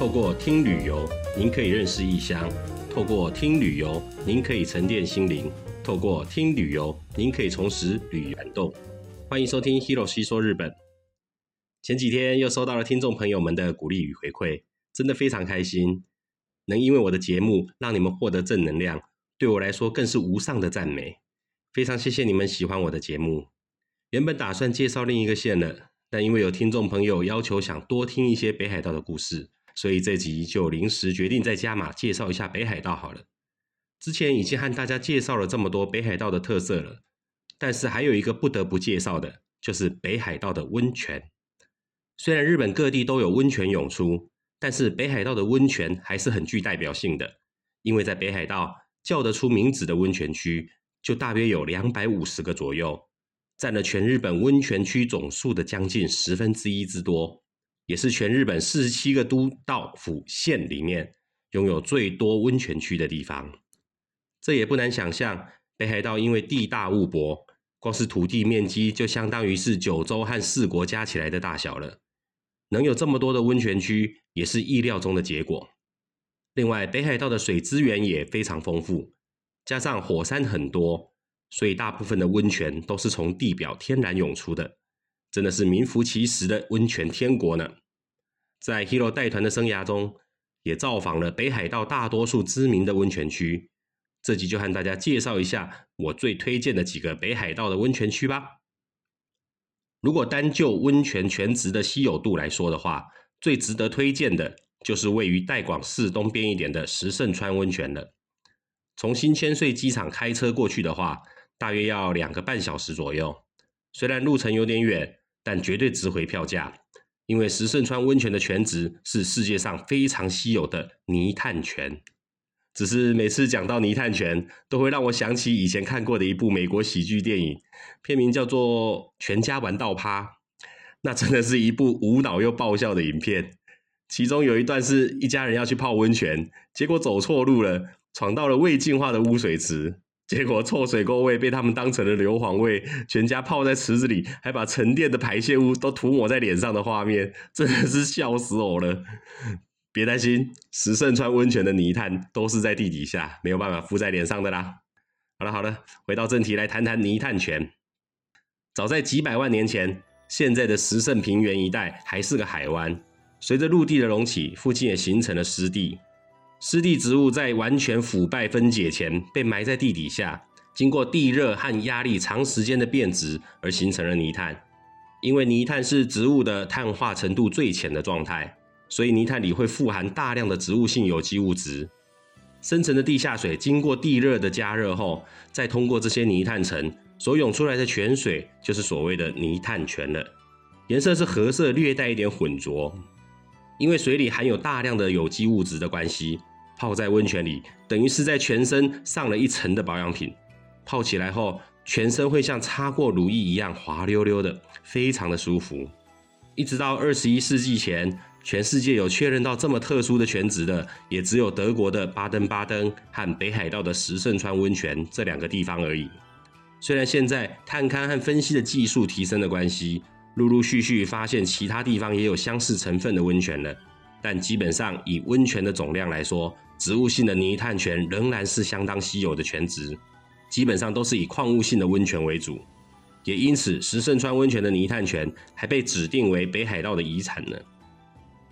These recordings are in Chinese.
透过听旅游，您可以认识异乡；透过听旅游，您可以沉淀心灵；透过听旅游，您可以重拾旅感动。欢迎收听 Hero 细说日本。前几天又收到了听众朋友们的鼓励与回馈，真的非常开心。能因为我的节目让你们获得正能量，对我来说更是无上的赞美。非常谢谢你们喜欢我的节目。原本打算介绍另一个县了，但因为有听众朋友要求想多听一些北海道的故事，所以这集就临时决定再加码介绍一下北海道好了。之前已经和大家介绍了这么多北海道的特色了，但是还有一个不得不介绍的，就是北海道的温泉。虽然日本各地都有温泉涌出。但是北海道的温泉还是很具代表性的，因为在北海道叫得出名字的温泉区就大约有两百五十个左右，占了全日本温泉区总数的将近十分之一之多，也是全日本四十七个都道府县里面拥有最多温泉区的地方。这也不难想象，北海道因为地大物博，光是土地面积就相当于是九州和四国加起来的大小了。能有这么多的温泉区，也是意料中的结果。另外，北海道的水资源也非常丰富，加上火山很多，所以大部分的温泉都是从地表天然涌出的，真的是名副其实的温泉天国呢。在 Hero 带团的生涯中，也造访了北海道大多数知名的温泉区。这集就和大家介绍一下我最推荐的几个北海道的温泉区吧。如果单就温泉全职的稀有度来说的话，最值得推荐的就是位于代广市东边一点的石胜川温泉了。从新千岁机场开车过去的话，大约要两个半小时左右。虽然路程有点远，但绝对值回票价。因为石胜川温泉的泉质是世界上非常稀有的泥炭泉。只是每次讲到泥炭泉，都会让我想起以前看过的一部美国喜剧电影，片名叫做《全家玩到趴》。那真的是一部无脑又爆笑的影片。其中有一段是一家人要去泡温泉，结果走错路了，闯到了未净化的污水池，结果臭水沟味被他们当成了硫磺味，全家泡在池子里，还把沉淀的排泄物都涂抹在脸上的画面，真的是笑死我了。别担心，石胜川温泉的泥炭都是在地底下，没有办法敷在脸上的啦。好了好了，回到正题，来谈谈泥炭泉。早在几百万年前，现在的石胜平原一带还是个海湾，随着陆地的隆起，附近也形成了湿地。湿地植物在完全腐败分解前，被埋在地底下，经过地热和压力长时间的变质，而形成了泥炭。因为泥炭是植物的碳化程度最浅的状态。所以泥炭里会富含大量的植物性有机物质，深层的地下水经过地热的加热后，再通过这些泥炭层所涌出来的泉水，就是所谓的泥炭泉了。颜色是褐色，略带一点浑浊。因为水里含有大量的有机物质的关系，泡在温泉里等于是在全身上了一层的保养品。泡起来后，全身会像擦过乳液一样滑溜溜的，非常的舒服。一直到二十一世纪前。全世界有确认到这么特殊的泉质的，也只有德国的巴登巴登和北海道的石胜川温泉这两个地方而已。虽然现在探勘和分析的技术提升的关系，陆陆续续发现其他地方也有相似成分的温泉了，但基本上以温泉的总量来说，植物性的泥炭泉仍然是相当稀有的泉质，基本上都是以矿物性的温泉为主。也因此，石胜川温泉的泥炭泉还被指定为北海道的遗产呢。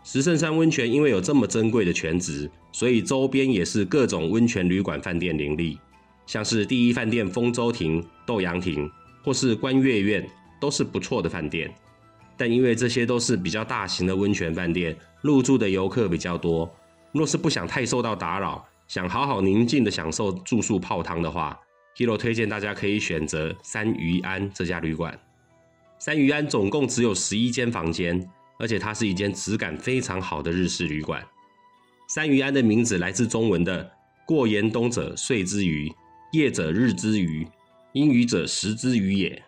石胜山温泉因为有这么珍贵的泉质，所以周边也是各种温泉旅馆饭店林立，像是第一饭店丰州亭、斗阳亭，或是观月苑，都是不错的饭店。但因为这些都是比较大型的温泉饭店，入住的游客比较多，若是不想太受到打扰，想好好宁静的享受住宿泡汤的话，Hero 推荐大家可以选择三余安这家旅馆。三余安总共只有十一间房间。而且它是一间质感非常好的日式旅馆。三余庵的名字来自中文的“过严冬者睡之余，夜者日之余，阴雨者食之余也”，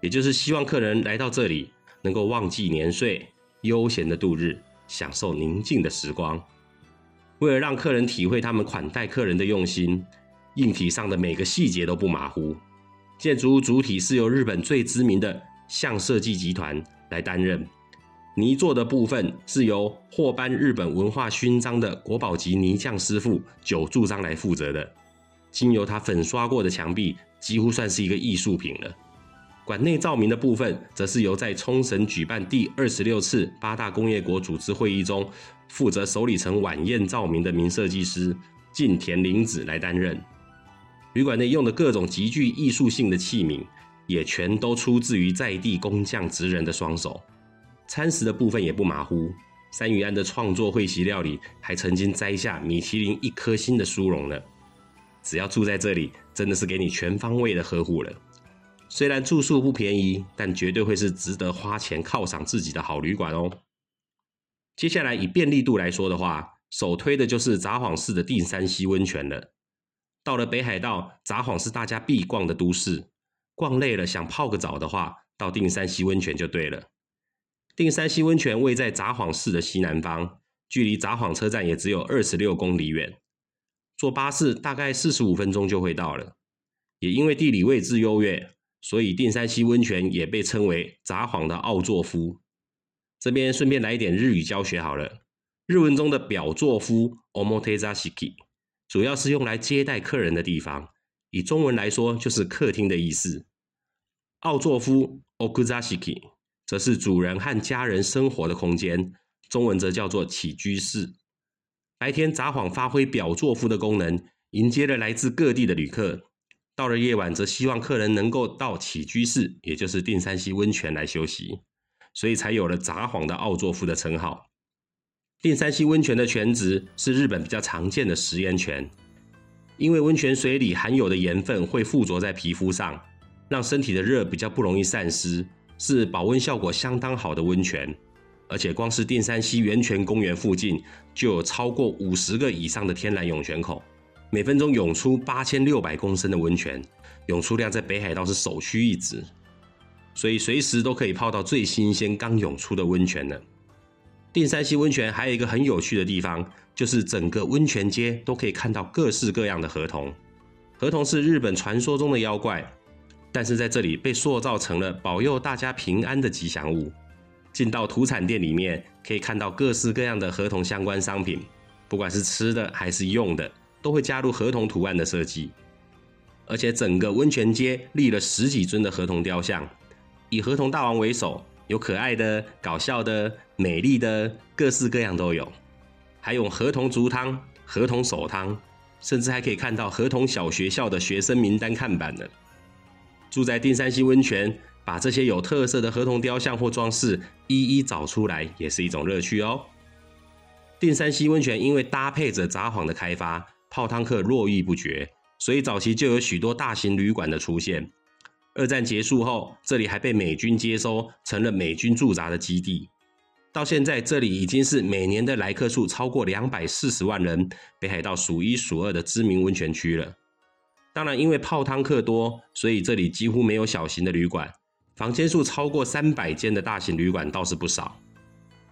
也就是希望客人来到这里能够忘记年岁，悠闲的度日，享受宁静的时光。为了让客人体会他们款待客人的用心，硬体上的每个细节都不马虎。建筑物主体是由日本最知名的相设计集团来担任。泥做的部分是由获颁日本文化勋章的国宝级泥匠师傅久住章来负责的。经由他粉刷过的墙壁，几乎算是一个艺术品了。馆内照明的部分，则是由在冲绳举办第二十六次八大工业国组织会议中负责首里城晚宴照明的名设计师近田玲子来担任。旅馆内用的各种极具艺术性的器皿，也全都出自于在地工匠职人的双手。餐食的部分也不马虎，三余安的创作会席料理还曾经摘下米其林一颗星的殊荣呢。只要住在这里，真的是给你全方位的呵护了。虽然住宿不便宜，但绝对会是值得花钱犒赏自己的好旅馆哦。接下来以便利度来说的话，首推的就是札幌市的定山溪温泉了。到了北海道，札幌是大家必逛的都市，逛累了想泡个澡的话，到定山溪温泉就对了。定山溪温泉位在札幌市的西南方，距离札幌车站也只有二十六公里远。坐巴士大概四十五分钟就会到了，也因为地理位置优越，所以定山溪温泉也被称为札幌的奥座夫。这边顺便来一点日语教学好了，日文中的表座夫 omotezashiki 主要是用来接待客人的地方，以中文来说就是客厅的意思。奥座夫 okuzashiki 则是主人和家人生活的空间，中文则叫做起居室。白天札幌发挥表作夫的功能，迎接了来自各地的旅客；到了夜晚，则希望客人能够到起居室，也就是定山溪温泉来休息，所以才有了札幌的奥作夫的称号。定山溪温泉的泉质是日本比较常见的食盐泉，因为温泉水里含有的盐分会附着在皮肤上，让身体的热比较不容易散失，是保温效果相当好的温泉。而且光是定山溪源泉公园附近就有超过五十个以上的天然涌泉口，每分钟涌出八千六百公升的温泉，涌出量在北海道是首屈一指，所以随时都可以泡到最新鲜刚涌出的温泉呢。定山溪温泉还有一个很有趣的地方，就是整个温泉街都可以看到各式各样的河童。河童是日本传说中的妖怪，但是在这里被塑造成了保佑大家平安的吉祥物。进到土产店里面，可以看到各式各样的合同相关商品，不管是吃的还是用的，都会加入合同图案的设计。而且整个温泉街立了十几尊的合同雕像，以合同大王为首，有可爱的、搞笑的、美丽的，各式各样都有。还有合同足汤、合同手汤，甚至还可以看到合同小学校的学生名单看板呢。住在定山溪温泉。把这些有特色的河童雕像或装饰一一找出来，也是一种乐趣哦。定山溪温泉因为搭配着札幌的开发，泡汤客络绎不绝，所以早期就有许多大型旅馆的出现。二战结束后，这里还被美军接收，成了美军驻扎的基地。到现在，这里已经是每年的来客数超过两百四十万人，北海道数一数二的知名温泉区了。当然，因为泡汤客多，所以这里几乎没有小型的旅馆。房间数超过三百间的大型旅馆倒是不少。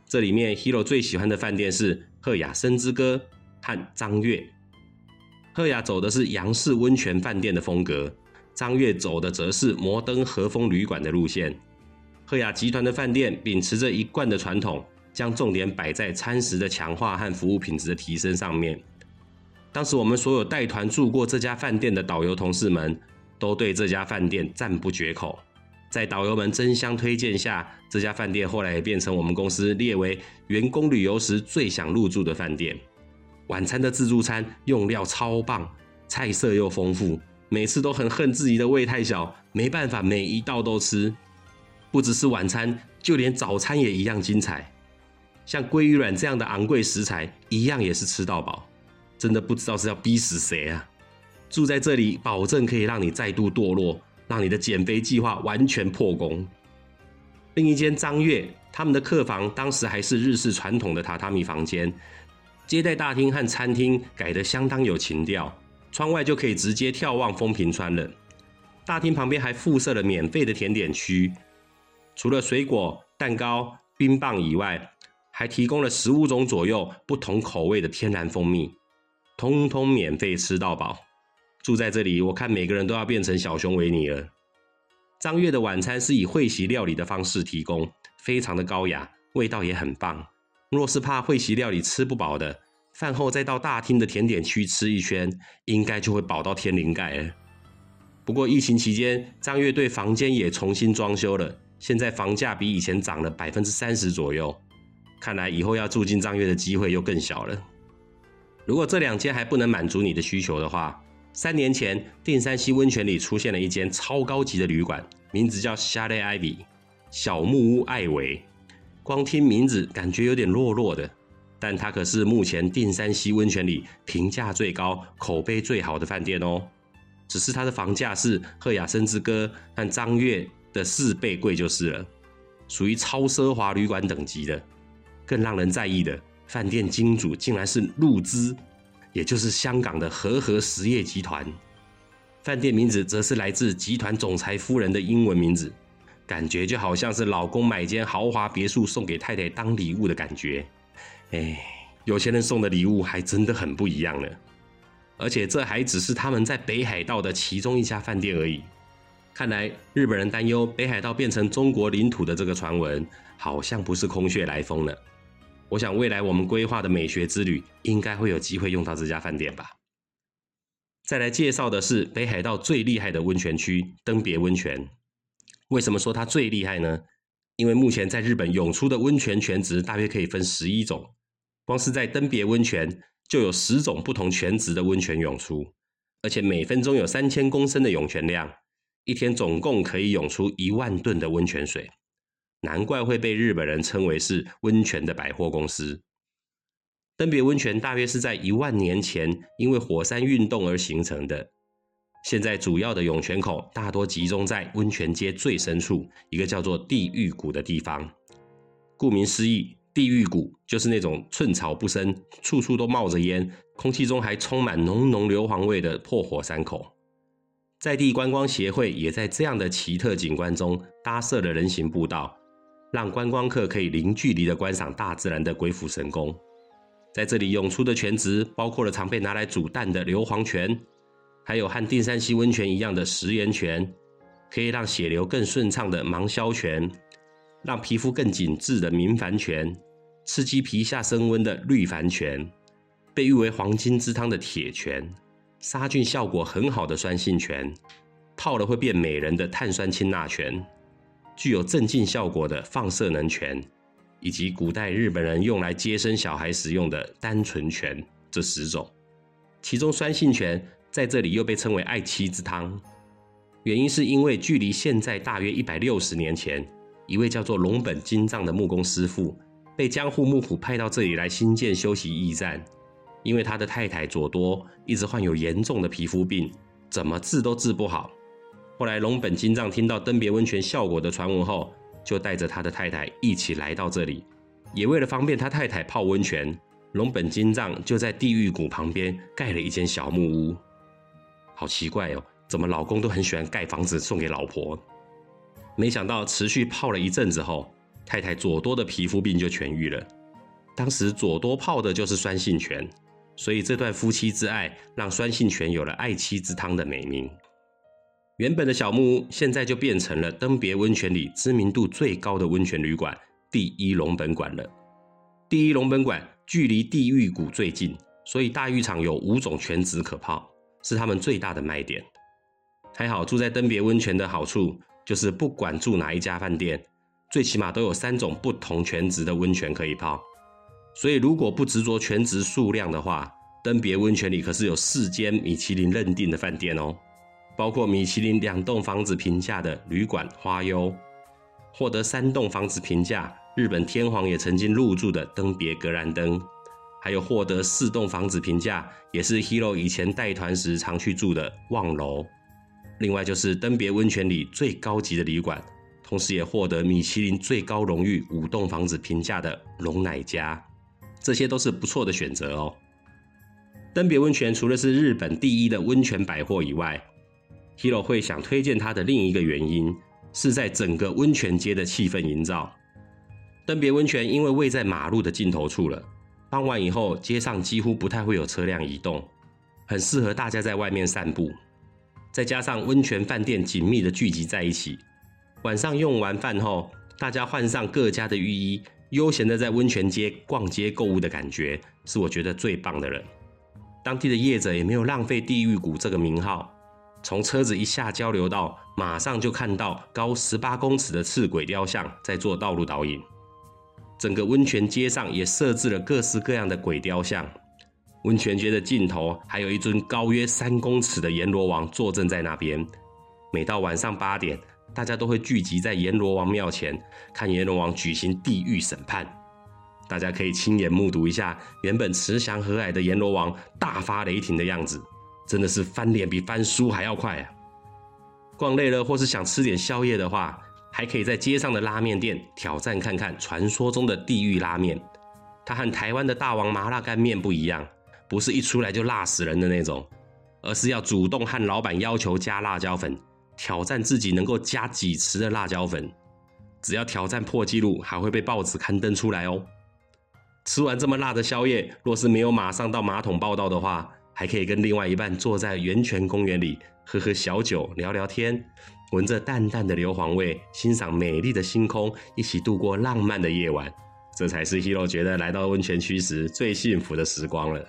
这里面，Hero 最喜欢的饭店是鹤雅生之歌和张悦。鹤雅走的是洋式温泉饭店的风格，张悦走的则是摩登和风旅馆的路线。赫雅集团的饭店秉持着一贯的传统，将重点摆在餐食的强化和服务品质的提升上面。当时我们所有带团住过这家饭店的导游同事们，都对这家饭店赞不绝口。在导游们争相推荐下，这家饭店后来也变成我们公司列为员工旅游时最想入住的饭店。晚餐的自助餐用料超棒，菜色又丰富，每次都很恨自己的胃太小，没办法每一道都吃。不只是晚餐，就连早餐也一样精彩。像鲑鱼卵这样的昂贵食材，一样也是吃到饱。真的不知道是要逼死谁啊！住在这里，保证可以让你再度堕落。让你的减肥计划完全破功。另一间张月，他们的客房当时还是日式传统的榻榻米房间，接待大厅和餐厅改得相当有情调，窗外就可以直接眺望风平川了。大厅旁边还附设了免费的甜点区，除了水果、蛋糕、冰棒以外，还提供了十五种左右不同口味的天然蜂蜜，通通免费吃到饱。住在这里，我看每个人都要变成小熊维尼了。张悦的晚餐是以会席料理的方式提供，非常的高雅，味道也很棒。若是怕会席料理吃不饱的，饭后再到大厅的甜点区吃一圈，应该就会饱到天灵盖了。不过疫情期间，张乐队房间也重新装修了，现在房价比以前涨了百分之三十左右。看来以后要住进张悦的机会又更小了。如果这两间还不能满足你的需求的话，三年前定山溪温泉里出现了一间超高级的旅馆，名字叫 s h a l e Ivy 小木屋艾维。光听名字感觉有点弱弱的，但它可是目前定山溪温泉里评价最高、口碑最好的饭店哦。只是它的房价是赫雅森之歌和张悦的四倍贵就是了，属于超奢华旅馆等级的。更让人在意的，饭店金主竟然是陆资，也就是香港的和和实业集团。饭店名字则是来自集团总裁夫人的英文名字，感觉就好像是老公买间豪华别墅送给太太当礼物的感觉。哎，有钱人送的礼物还真的很不一样呢。而且这还只是他们在北海道的其中一家饭店而已。看来日本人担忧北海道变成中国领土的这个传闻，好像不是空穴来风了。我想未来我们规划的美学之旅，应该会有机会用到这家饭店吧。再来介绍的是北海道最厉害的温泉区登别温泉。为什么说它最厉害呢？因为目前在日本涌出的温泉泉质大约可以分十一种，光是在登别温泉就有十种不同泉质的温泉涌出，而且每分钟有三千公升的涌泉量，一天总共可以涌出一万吨的温泉水。难怪会被日本人称为是温泉的百货公司。登别温泉大约是在一万年前因为火山运动而形成的。现在主要的涌泉口大多集中在温泉街最深处一个叫做地狱谷的地方。顾名思义，地狱谷就是那种寸草不生、处处都冒着烟、空气中还充满浓浓硫磺味的破火山口。在地观光协会也在这样的奇特景观中搭设了人行步道。让观光客可以零距离的观赏大自然的鬼斧神工。在这里涌出的泉池包括了常被拿来煮蛋的硫磺泉，还有和定山溪温泉一样的食盐泉，可以让血流更顺畅的芒硝泉，让皮肤更紧致的明矾泉，刺激皮下升温的绿矾泉，被誉为黄金之汤的铁泉，杀菌效果很好的酸性泉，泡了会变美人的碳酸氢钠泉。具有镇静效果的放射能泉，以及古代日本人用来接生小孩使用的单纯泉，这十种，其中酸性泉在这里又被称为爱妻之汤，原因是因为距离现在大约一百六十年前，一位叫做龙本金藏的木工师傅被江户幕府派到这里来新建休息驿站，因为他的太太佐多一直患有严重的皮肤病，怎么治都治不好。后来，龙本金藏听到登别温泉效果的传闻后，就带着他的太太一起来到这里。也为了方便他太太泡温泉，龙本金藏就在地狱谷旁边盖了一间小木屋。好奇怪哦，怎么老公都很喜欢盖房子送给老婆？没想到持续泡了一阵子后，太太佐多的皮肤病就痊愈了。当时佐多泡的就是酸性泉，所以这段夫妻之爱让酸性泉有了爱妻之汤的美名。原本的小木屋，现在就变成了登别温泉里知名度最高的温泉旅馆——第一龙本馆了。第一龙本馆距离地狱谷最近，所以大浴场有五种泉质可泡，是他们最大的卖点。还好住在登别温泉的好处，就是不管住哪一家饭店，最起码都有三种不同全职的温泉可以泡。所以如果不执着全职数量的话，登别温泉里可是有四间米其林认定的饭店哦。包括米其林两栋房子评价的旅馆花优，获得三栋房子评价，日本天皇也曾经入住的登别格兰登，还有获得四栋房子评价，也是 Hero 以前带团时常去住的望楼。另外就是登别温泉里最高级的旅馆，同时也获得米其林最高荣誉五栋房子评价的龙乃家，这些都是不错的选择哦。登别温泉除了是日本第一的温泉百货以外，hiro 会想推荐它的另一个原因，是在整个温泉街的气氛营造。登别温泉因为位在马路的尽头处了，傍晚以后街上几乎不太会有车辆移动，很适合大家在外面散步。再加上温泉饭店紧密的聚集在一起，晚上用完饭后，大家换上各家的浴衣，悠闲的在温泉街逛街购物的感觉，是我觉得最棒的了。当地的业者也没有浪费地狱谷这个名号，从车子一下交流道，马上就看到高十八公尺的赤鬼雕像在做道路导引。整个温泉街上也设置了各式各样的鬼雕像。温泉街的尽头还有一尊高约三公尺的阎罗王坐镇在那边。每到晚上八点，大家都会聚集在阎罗王庙前，看阎罗王举行地狱审判。大家可以亲眼目睹一下原本慈祥和蔼的阎罗王大发雷霆的样子，真的是翻脸比翻书还要快啊！逛累了或是想吃点宵夜的话，还可以在街上的拉面店挑战看看传说中的地狱拉面。它和台湾的大王麻辣干面不一样，不是一出来就辣死人的那种，而是要主动和老板要求加辣椒粉。挑战自己能够加几匙的辣椒粉，只要挑战破纪录，还会被报纸刊登出来哦。吃完这么辣的宵夜，若是没有马上到马桶报道的话，还可以跟另外一半坐在源泉公园里喝喝小酒、聊聊天，闻着淡淡的硫磺味，欣赏美丽的星空，一起度过浪漫的夜晚。这才是 Hero 觉得来到温泉区时最幸福的时光了。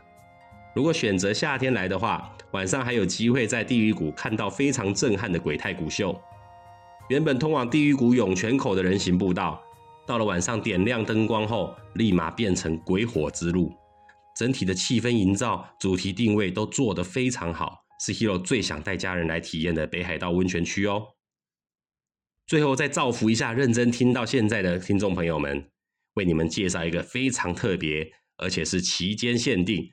如果选择夏天来的话，晚上还有机会在地狱谷看到非常震撼的鬼太古秀。原本通往地狱谷涌泉口的人行步道，到了晚上点亮灯光后，立马变成鬼火之路。整体的气氛营造、主题定位都做得非常好，是 Hero 最想带家人来体验的北海道温泉区哦。最后再造福一下认真听到现在的听众朋友们，为你们介绍一个非常特别，而且是期间限定。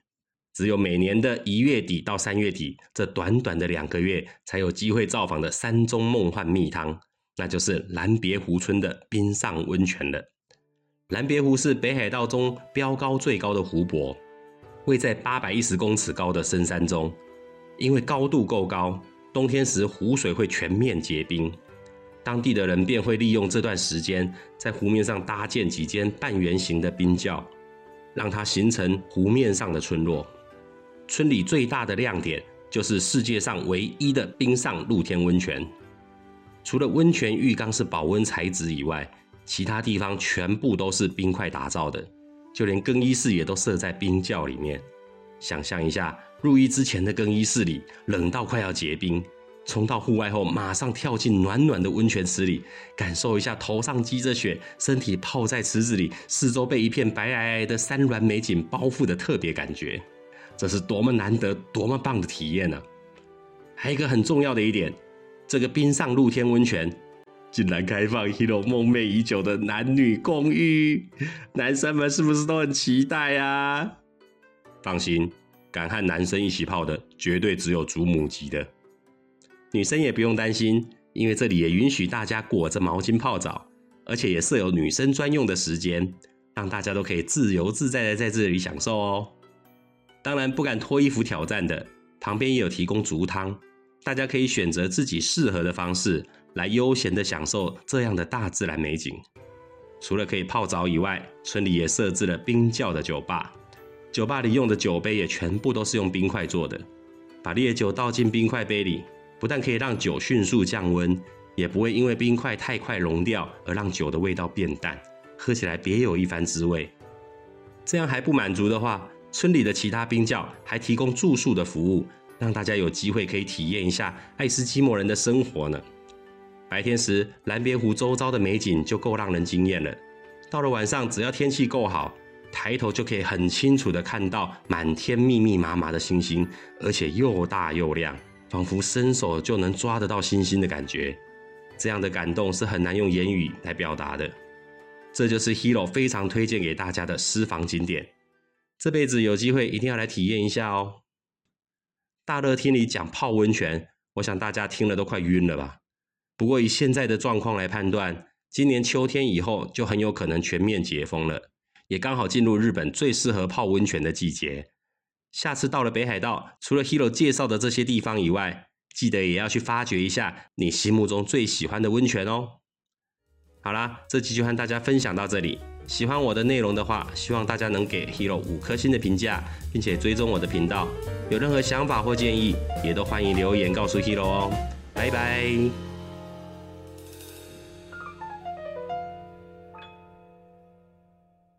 只有每年的一月底到三月底这短短的两个月，才有机会造访的山中梦幻蜜汤，那就是蓝别湖村的冰上温泉了。蓝别湖是北海道中标高最高的湖泊，位在八百一十公尺高的深山中。因为高度够高，冬天时湖水会全面结冰，当地的人便会利用这段时间，在湖面上搭建几间半圆形的冰窖，让它形成湖面上的村落。村里最大的亮点就是世界上唯一的冰上露天温泉。除了温泉浴缸是保温材质以外，其他地方全部都是冰块打造的，就连更衣室也都设在冰窖里面。想象一下，入浴之前的更衣室里冷到快要结冰，冲到户外后马上跳进暖暖的温泉池里，感受一下头上积着雪，身体泡在池子里，四周被一片白皑皑的山峦美景包覆的特别感觉。这是多么难得、多么棒的体验呢！还有一个很重要的一点，这个冰上露天温泉竟然开放 Hero 梦寐已久的男女共浴，男生们是不是都很期待呀？放心，敢和男生一起泡的绝对只有祖母级的，女生也不用担心，因为这里也允许大家裹着毛巾泡澡，而且也设有女生专用的时间，让大家都可以自由自在的在这里享受哦。当然不敢脱衣服挑战的，旁边也有提供足汤，大家可以选择自己适合的方式来悠闲的享受这样的大自然美景。除了可以泡澡以外，村里也设置了冰窖的酒吧，酒吧里用的酒杯也全部都是用冰块做的。把烈酒倒进冰块杯里，不但可以让酒迅速降温，也不会因为冰块太快融掉而让酒的味道变淡，喝起来别有一番滋味。这样还不满足的话，村里的其他冰窖还提供住宿的服务，让大家有机会可以体验一下爱斯基摩人的生活呢。白天时，蓝边湖周遭的美景就够让人惊艳了。到了晚上，只要天气够好，抬头就可以很清楚的看到满天密密麻麻的星星，而且又大又亮，仿佛伸手就能抓得到星星的感觉。这样的感动是很难用言语来表达的。这就是 Hero 非常推荐给大家的私房景点。这辈子有机会一定要来体验一下哦！大热天里讲泡温泉，我想大家听了都快晕了吧？不过以现在的状况来判断，今年秋天以后就很有可能全面解封了，也刚好进入日本最适合泡温泉的季节。下次到了北海道，除了 Hero 介绍的这些地方以外，记得也要去发掘一下你心目中最喜欢的温泉哦！好啦，这期就和大家分享到这里。喜欢我的内容的话，希望大家能给 Hero 五颗星的评价，并且追踪我的频道。有任何想法或建议，也都欢迎留言告诉 Hero 哦。拜拜。